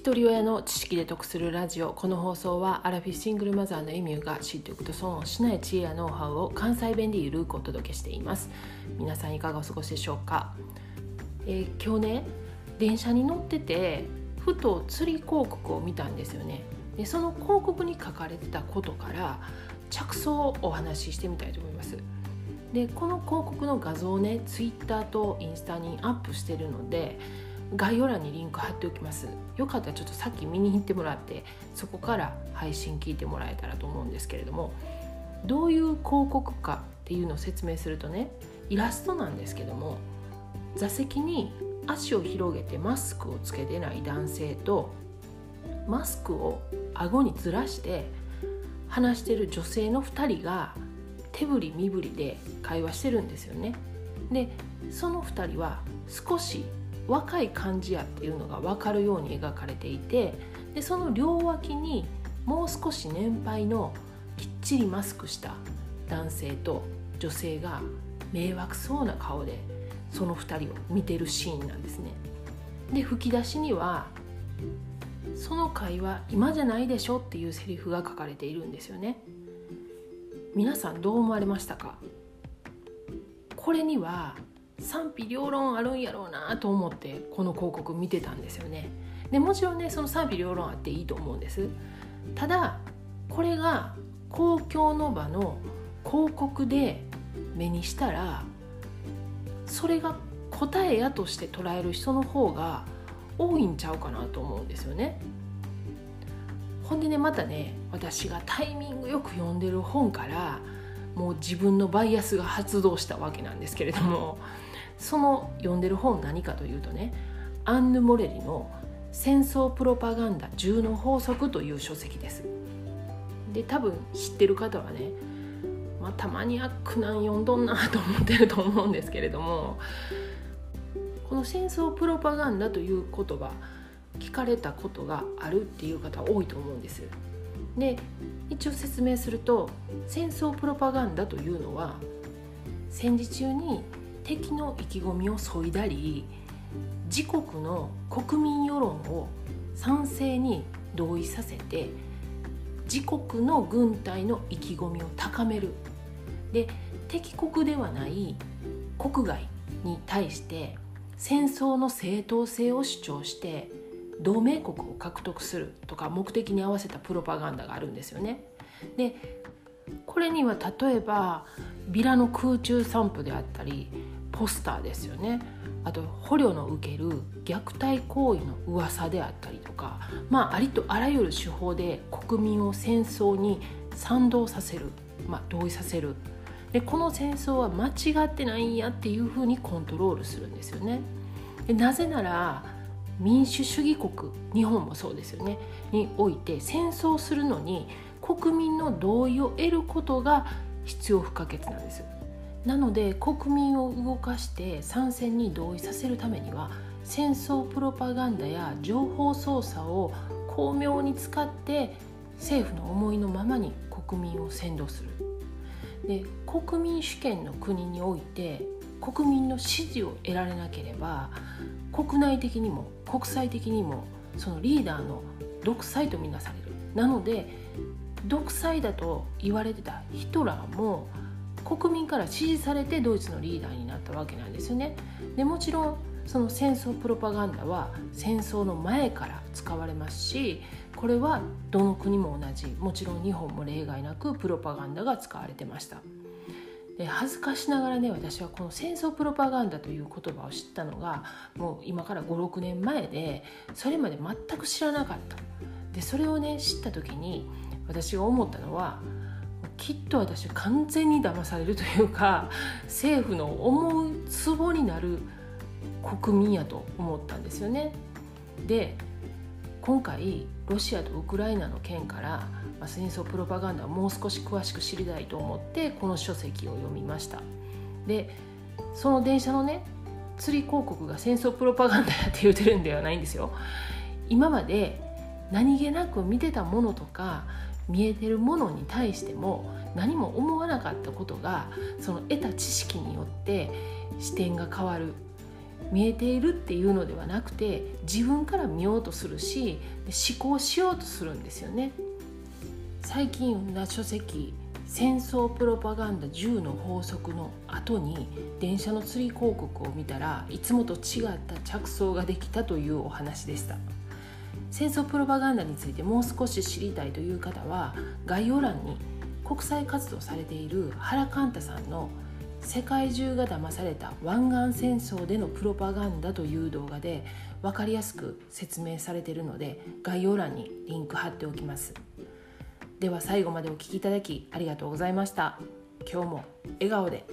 一人親の知識で得するラジオ。この放送はアラフィシングルマザーのエミューが知っておくと損をしない知恵やノウハウを関西弁でゆるくお届けしています。皆さんいかがお過ごしでしょうか、えー、今日ね電車に乗っててふと釣り広告を見たんですよね。でその広告に書かれてたことから着想をお話ししてみたいと思います。でこの広告の画像をねツイッターとインスタにアップしてるので概要欄にリンク貼っておきますよかったらちょっとさっき見に行ってもらってそこから配信聞いてもらえたらと思うんですけれどもどういう広告かっていうのを説明するとねイラストなんですけども座席に足を広げてマスクをつけてない男性とマスクを顎にずらして話してる女性の2人が手振り身振りで会話してるんですよね。でその2人は少し若い感じやっていうのが分かるように描かれていてでその両脇にもう少し年配のきっちりマスクした男性と女性が迷惑そうな顔でその2人を見てるシーンなんですね。で吹き出しには「その会話今じゃないでしょ」っていうセリフが書かれているんですよね。皆さんどう思われましたか？これには賛否両論あるんやろうなと思ってこの広告見てたんですよね。でもちろんねその賛否両論あっていいと思うんです。ただこれが公共の場の広告で目にしたらそれが答えやとして捉える人の方が多いんちゃうかなと思うんですよね。ほんでねまたね私がタイミングよく読んでる本からもう自分のバイアスが発動したわけなんですけれどもその読んでる本何かというとねアンヌ・モレリの「戦争プロパガンダ10の法則」という書籍です。で多分知ってる方はねまたマニアックなん読んどんなと思ってると思うんですけれどもこの戦争プロパガンダという言葉聞かれたことがあるっていう方多いと思うんです。で一応説明すると戦争プロパガンダというのは戦時中に敵の意気込みを削いだり自国の国民世論を賛成に同意させて自国の軍隊の意気込みを高めるで敵国ではない国外に対して戦争の正当性を主張して同盟国を獲得するとか目的に合わせたプロパガンダがあるんですよね。でこれには例えばビラの空中散布であったりポスターですよね。あと捕虜の受ける虐待行為の噂であったりとかまあありとあらゆる手法で国民を戦争に賛同させる、まあ、同意させる。でこの戦争は間違ってないんやっていうふうにコントロールするんですよね。でなぜなら民主主義国日本もそうですよね。において戦争するのに国民の同意を得ることが必要不可欠なんです。なので国民を動かして参戦に同意させるためには戦争プロパガンダや情報操作を巧妙に使って政府の思いのままに国民を扇動するで国民主権の国において国民の支持を得られなければ国内的にも国際的にもそのリーダーの独裁とみなされるなので独裁だと言われてたヒトラーも国民から支持されてドイツのリーダーになったわけなんですよね。でもちろんその戦争プロパガンダは戦争の前から使われますしこれはどの国も同じもちろん日本も例外なくプロパガンダが使われてましたで恥ずかしながらね私はこの戦争プロパガンダという言葉を知ったのがもう今から56年前でそれまで全く知らなかったでそれをね知った時に私が思ったのはきっと私完全に騙されるというか政府の思うツボになる国民やと思ったんですよね。で今回ロシアとウクライナの件から、戦争プロパガンダをもう少し詳しく知りたいと思ってこの書籍を読みました。でその電車のね釣り広告が戦争プロパガンダやって言うてるんではないんですよ。今まで何気なく見てたものとか見えてるものに対しても何も思わなかったことがその得た知識によって視点が変わる。見えているっていうのではなくて自分から見ようとするし思考しようとするんですよね。最近読んだ書籍戦争プロパガンダ10の法則の後に電車の釣り広告を見たらいつもと違った着想ができたというお話でした。戦争プロパガンダについてもう少し知りたいという方は概要欄に国際活動されている原寛太さんの「世界中が騙された湾岸戦争でのプロパガンダ」という動画で分かりやすく説明されているので概要欄にリンク貼っておきます。では最後までお聴きいただきありがとうございました今日も笑顔で